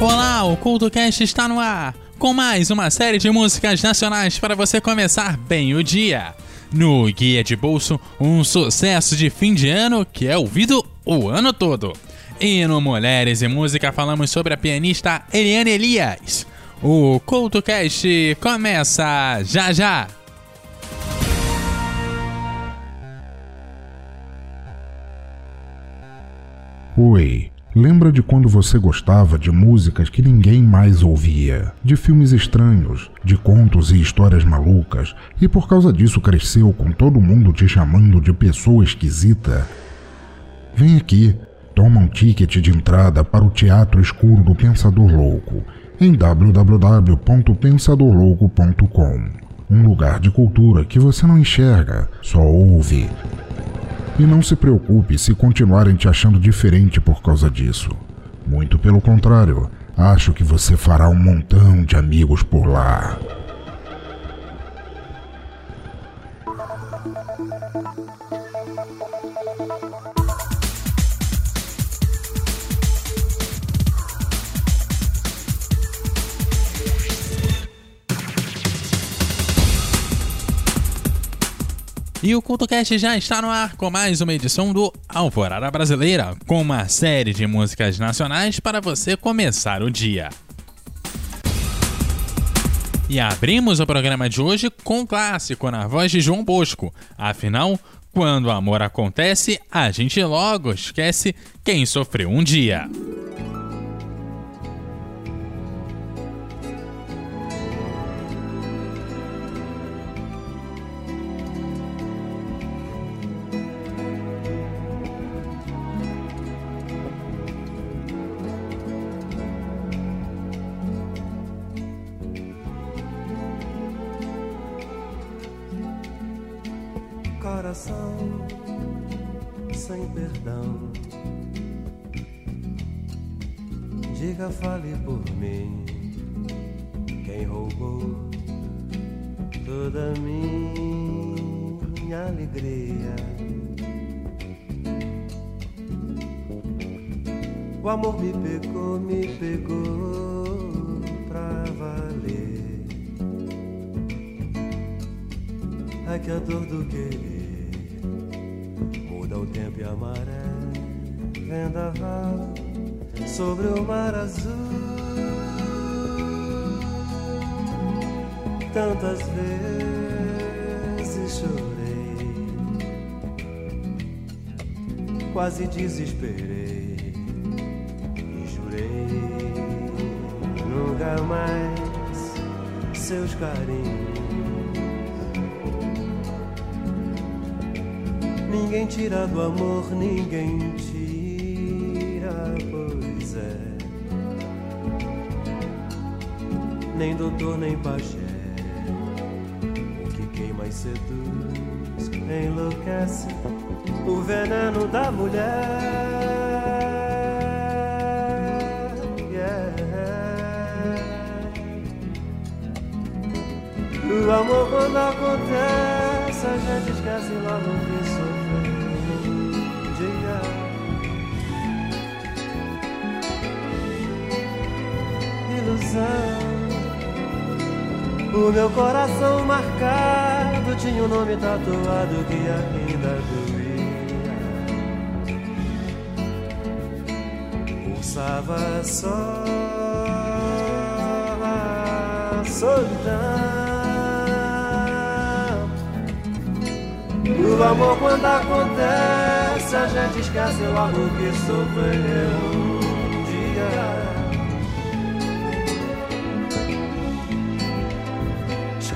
Olá, o CultoCast está no ar, com mais uma série de músicas nacionais para você começar bem o dia. No Guia de Bolso, um sucesso de fim de ano que é ouvido o ano todo. E no Mulheres e Música falamos sobre a pianista Eliane Elias. O CultoCast começa já já! Oi, lembra de quando você gostava de músicas que ninguém mais ouvia, de filmes estranhos, de contos e histórias malucas, e por causa disso cresceu com todo mundo te chamando de pessoa esquisita? Vem aqui, toma um ticket de entrada para o Teatro Escuro do Pensador Louco em www.pensadorlouco.com. Um lugar de cultura que você não enxerga, só ouve. E não se preocupe se continuarem te achando diferente por causa disso. Muito pelo contrário, acho que você fará um montão de amigos por lá. E o CultoCast já está no ar com mais uma edição do Alvorada Brasileira, com uma série de músicas nacionais para você começar o dia. E abrimos o programa de hoje com um clássico na voz de João Bosco. Afinal, quando o amor acontece, a gente logo esquece quem sofreu um dia. Coração sem perdão. Diga, fale por mim. Quem roubou toda minha alegria? O amor me pegou, me pegou pra valer. É que a dor do querer e a maré, vendaval sobre o mar azul. Tantas vezes chorei, quase desesperei e jurei nunca mais seus carinhos. Ninguém tira do amor, ninguém tira, pois é. Nem doutor, nem pajé. O que queima e seduz, enlouquece o veneno da mulher. O amor quando acontece, a gente esquece logo que Ilusão. O meu coração marcado tinha um nome tatuado que ainda doía. Pulsava só a solidão. O amor quando acontece, a gente esquece logo que sofreu um dia.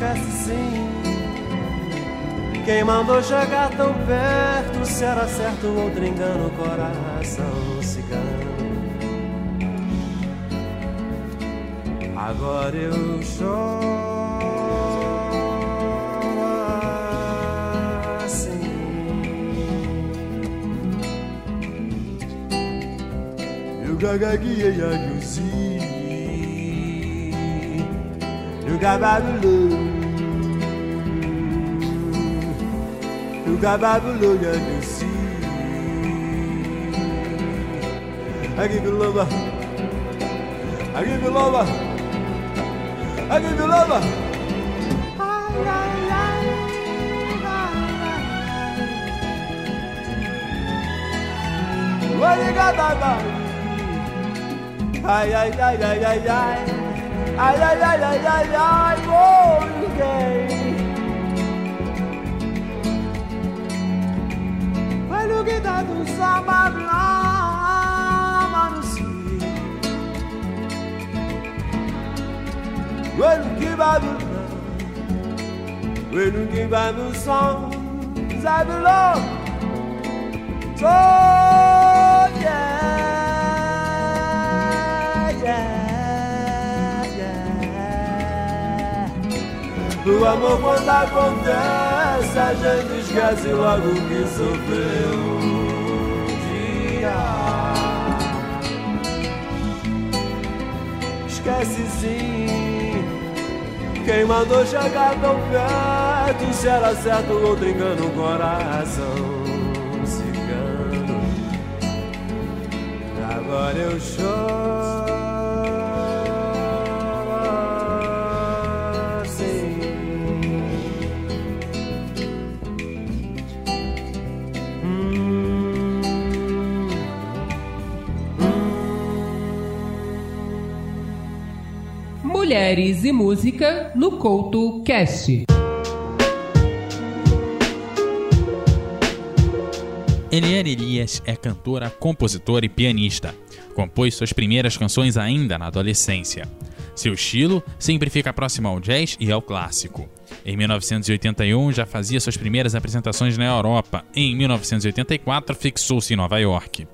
Esquece sim. Quem mandou chegar tão perto, se era certo outro engano, coração cigano. Agora eu choro. gagaguia yaguzi Lugababulo I give you love. I give you love. I give you love. What you got, Baba? Ay, ay, ay, ay, ay, ay. Ay, la la la la ay, volgay Velugi da du samar la manusi Velugi ba du Velugi ba du sam Zabulon Zabulon Amor quando acontece A gente esquece logo que sofreu. Um dia. Esquece sim. Quem mandou chegar tão perto Se era certo ou outro engano o coração cigano. Agora eu choro Mulheres e Música no Couto Cast. Eliane Elias é cantora, compositora e pianista. Compôs suas primeiras canções ainda na adolescência. Seu estilo sempre fica próximo ao jazz e ao clássico. Em 1981 já fazia suas primeiras apresentações na Europa. Em 1984 fixou-se em Nova York.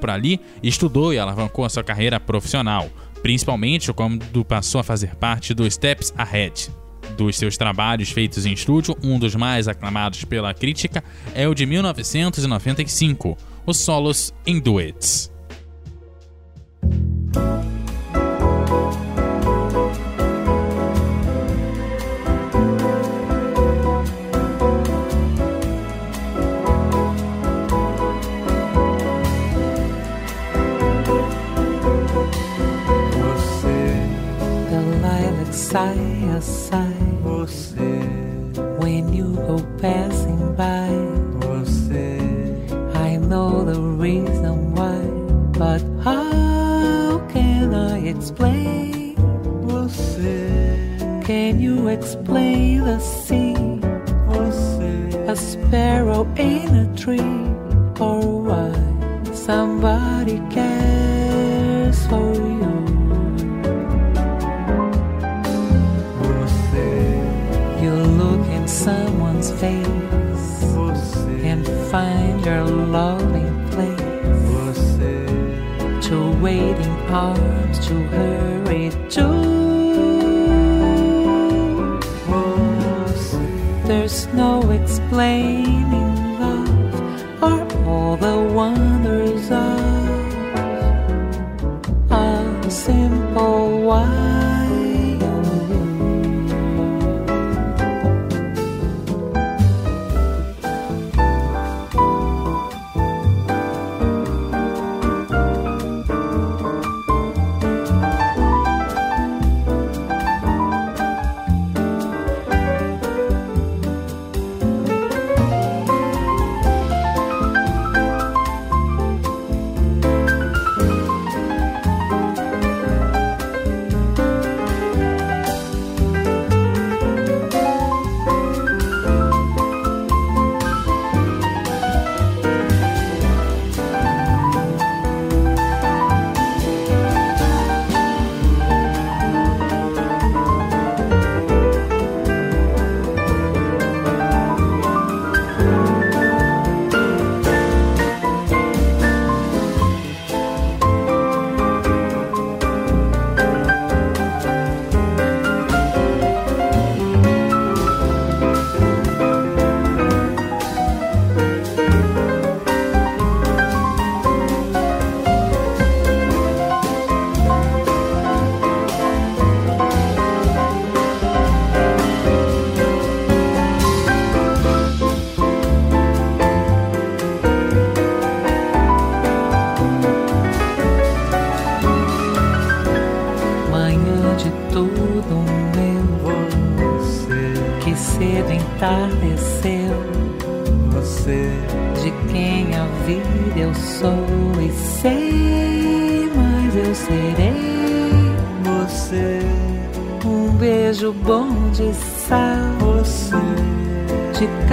Por ali, estudou e alavancou a sua carreira profissional, principalmente quando passou a fazer parte do Steps Ahead. Dos seus trabalhos feitos em estúdio, um dos mais aclamados pela crítica é o de 1995, os solos em duets. Side a side. Você. When you go passing by. Você. I know the reason why, but how can I explain? Você. Can you explain the sea? Você. A sparrow in a tree, or why somebody cares for you? Face and find your loving place to waiting arms to hurry to. There's no explaining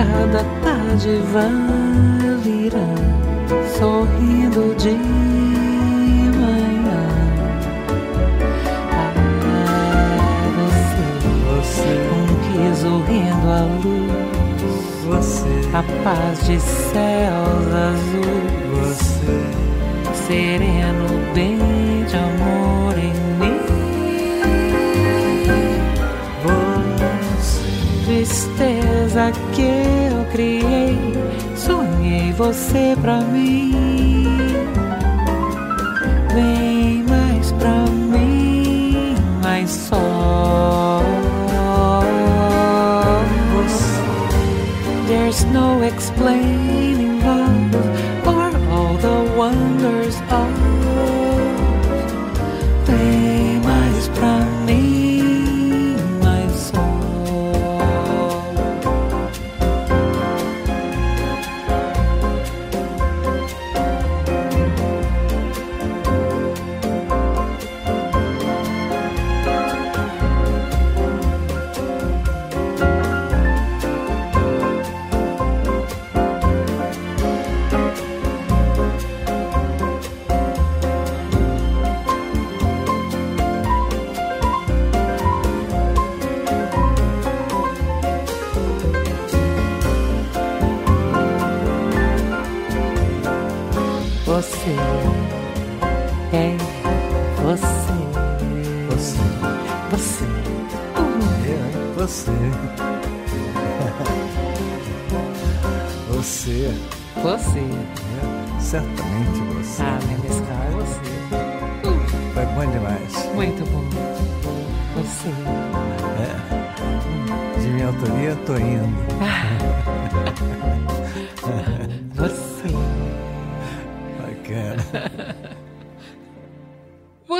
Cada dádiva virá sorrindo de manhã. Ah, você, você, riso rindo à luz, você, a paz de céus azuis, você, sereno bem de amor em mim. Tristeza que eu criei, sonhei você pra mim. Vem mais pra mim, mais só. There's no explaining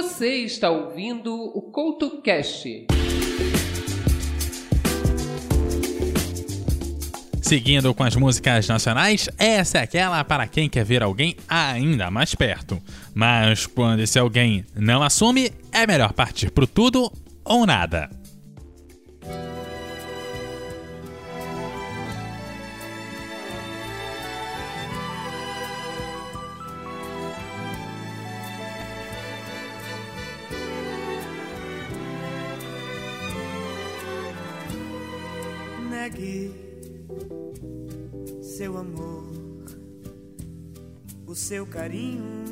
Você está ouvindo o CoutoCast. Seguindo com as músicas nacionais, essa é aquela para quem quer ver alguém ainda mais perto. Mas quando esse alguém não assume, é melhor partir pro tudo ou nada. Seu carinho.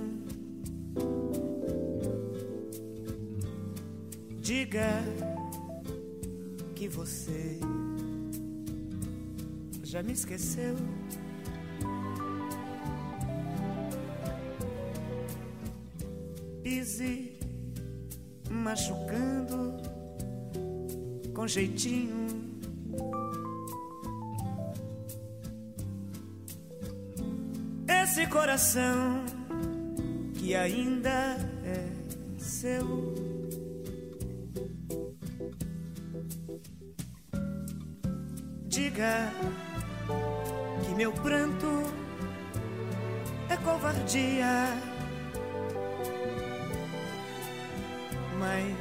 Diga que você já me esqueceu. Pise machucando com jeitinho. Coração que ainda é seu. Diga que meu pranto é covardia. Mas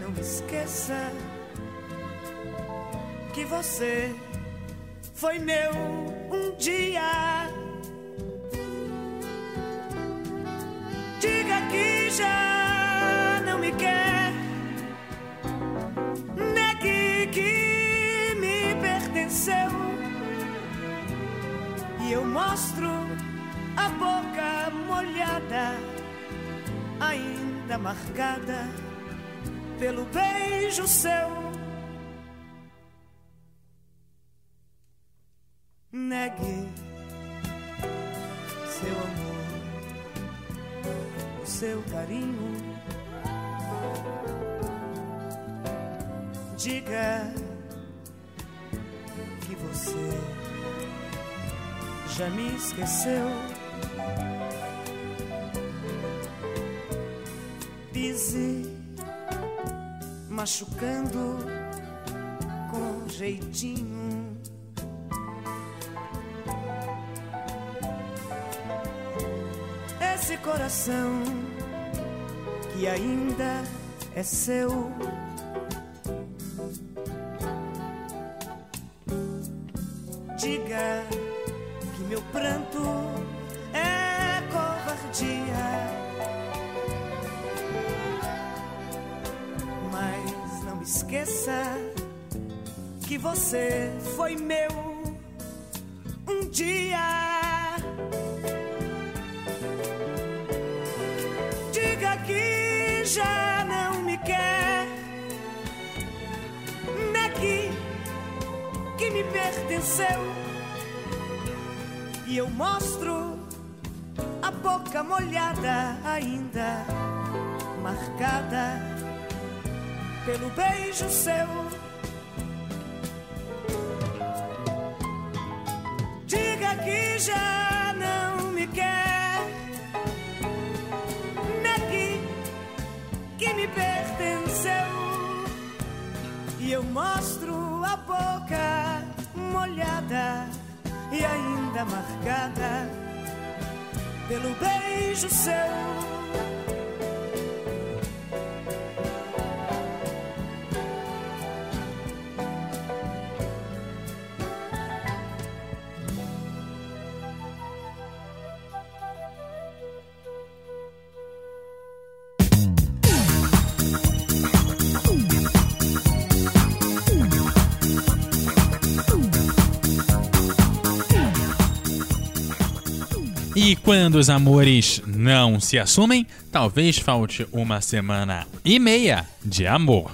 não esqueça que você foi meu um dia. Já não me quer. Negue que me pertenceu. E eu mostro a boca molhada, ainda marcada pelo beijo seu. Negue seu amor seu carinho. Diga que você já me esqueceu. Pise machucando com jeitinho. Coração que ainda é seu. Diga que meu pranto é covardia. Mas não esqueça que você foi meu um dia. Já não me quer. Negue que me pertenceu. E eu mostro a boca molhada ainda marcada pelo beijo seu. Diga que já eu mostro a boca molhada e ainda marcada pelo beijo seu. E quando os amores não se assumem, talvez falte uma semana e meia de amor.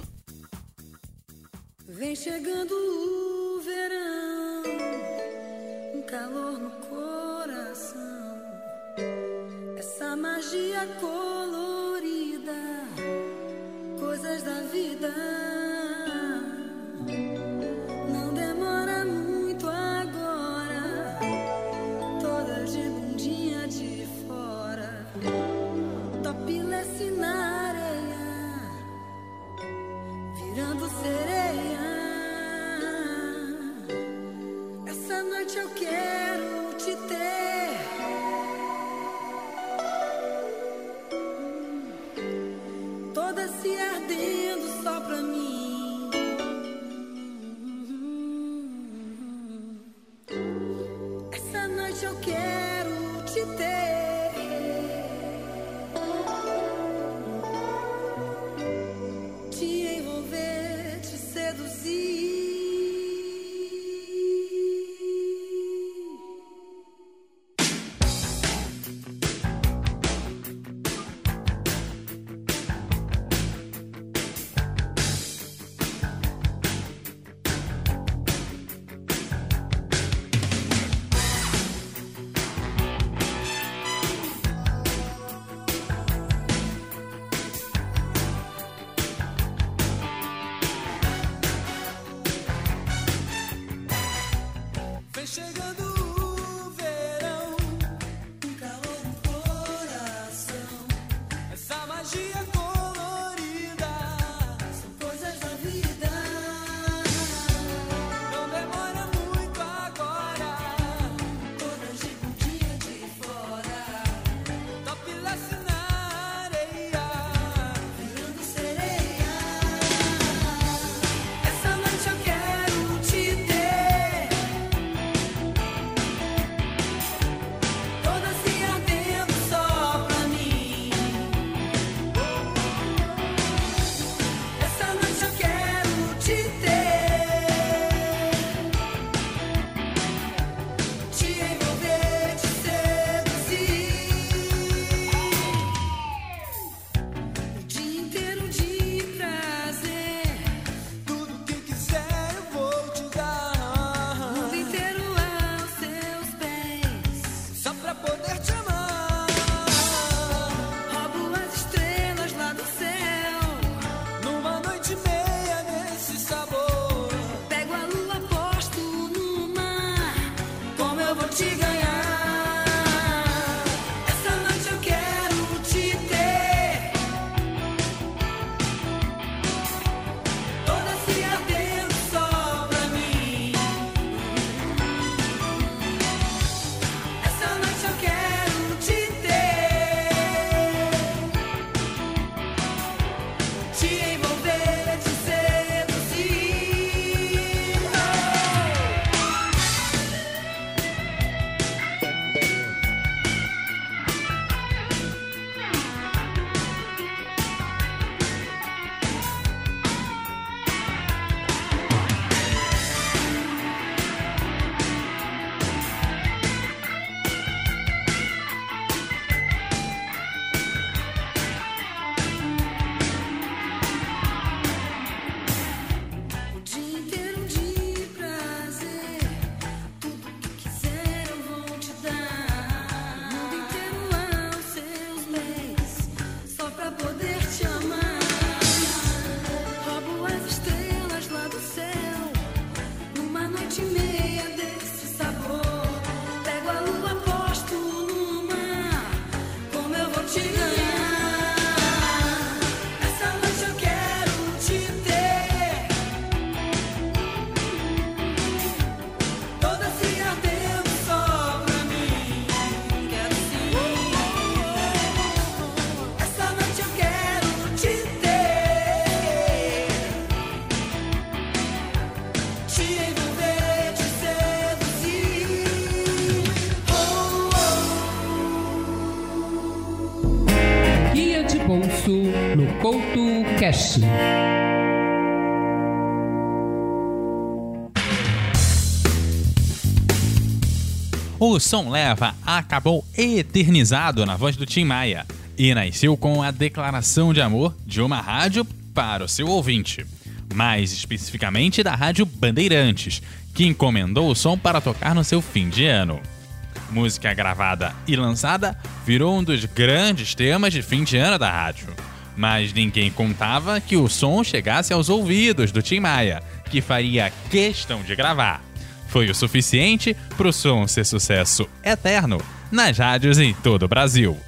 O som leva acabou eternizado na voz do Tim Maia e nasceu com a declaração de amor de uma rádio para o seu ouvinte, mais especificamente da Rádio Bandeirantes, que encomendou o som para tocar no seu fim de ano. Música gravada e lançada virou um dos grandes temas de fim de ano da rádio. Mas ninguém contava que o som chegasse aos ouvidos do Tim Maia, que faria questão de gravar foi o suficiente para o som ser sucesso eterno nas rádios em todo o Brasil.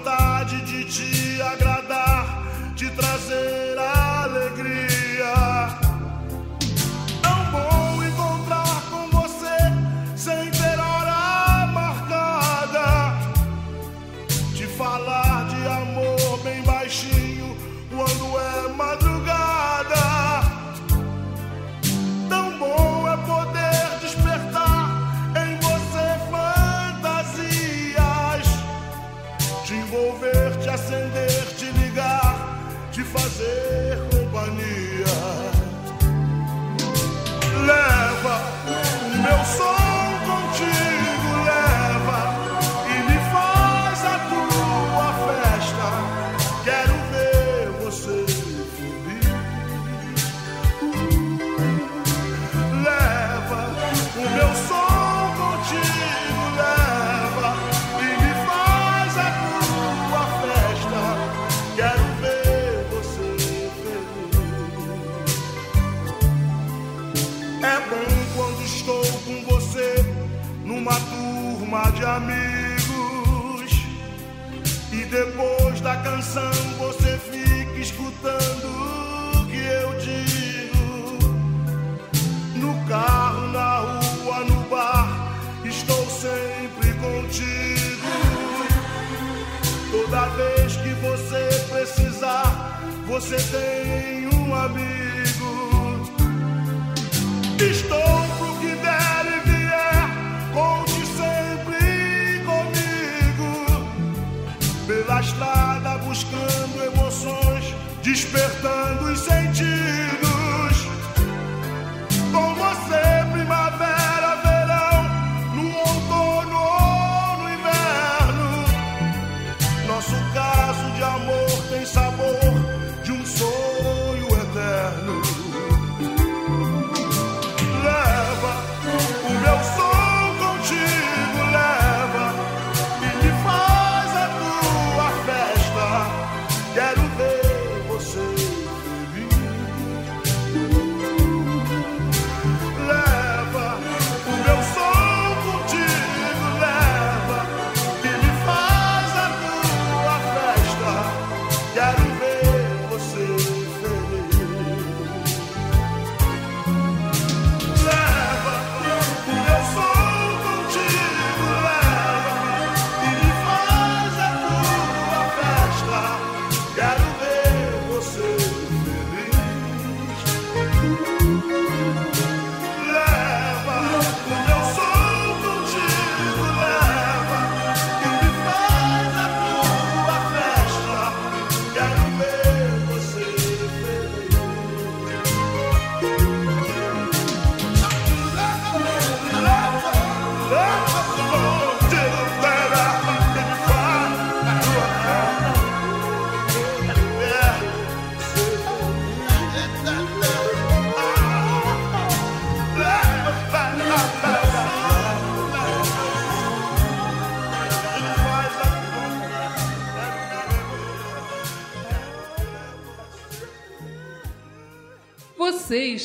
vontade de te agradar, de trazer a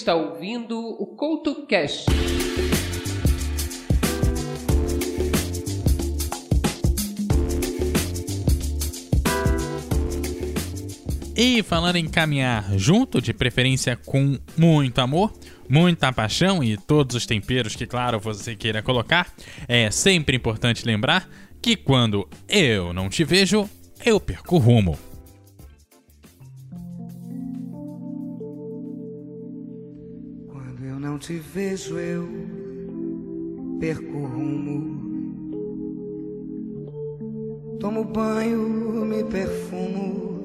está ouvindo o Couto Cash. E falando em caminhar junto, de preferência com muito amor, muita paixão e todos os temperos que, claro, você queira colocar, é sempre importante lembrar que quando eu não te vejo, eu perco rumo. Não te vejo, eu perco rumo. Tomo banho, me perfumo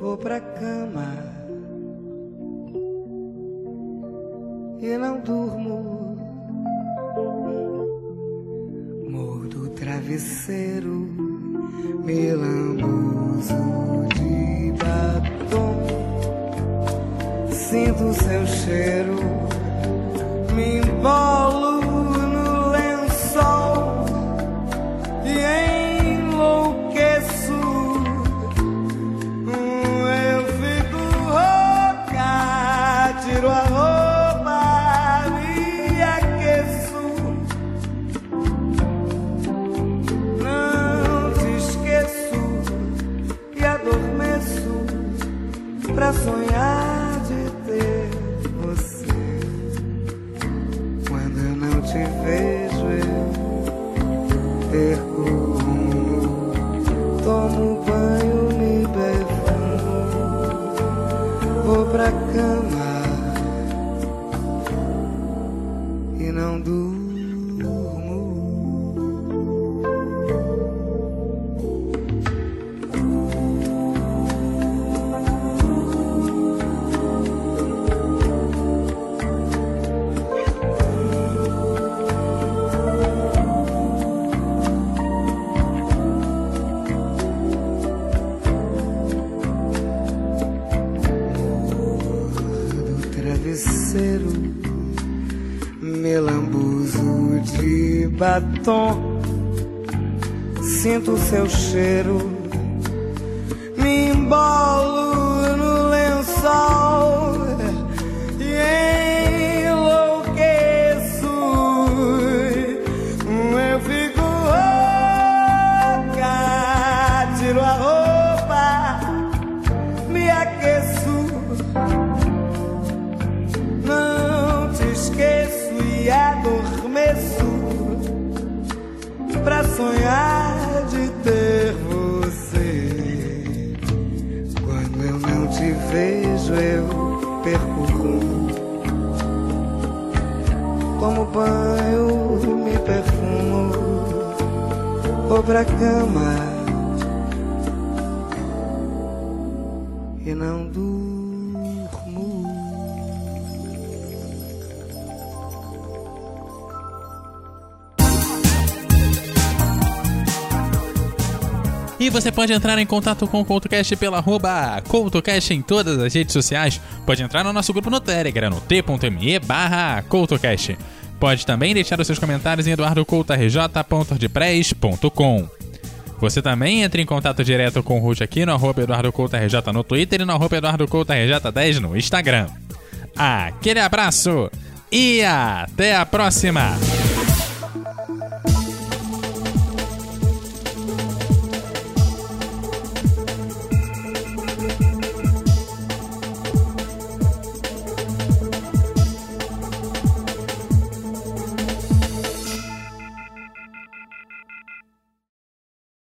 vou pra cama e não durmo. Mordo o travesseiro, me lambuzo Sinto seu cheiro, me embolo no lençol e enlouqueço. Eu fico rouca, tiro a travesseiro, me lambuzo de batom, sinto seu cheiro, me embolo no lençol vou pra cama e não durmo. E você pode entrar em contato com o CoutoCast pela arroba CoutoCast em todas as redes sociais. Pode entrar no nosso grupo no Telegram, no t.me barra CoutoCast. Pode também deixar os seus comentários em eduardocoutarj.wordpress.com. Você também entra em contato direto com o Ruth aqui no arroba EduardoCoutarJ no Twitter e no arroba EduardoCoutarJ10 no Instagram. Aquele abraço e até a próxima!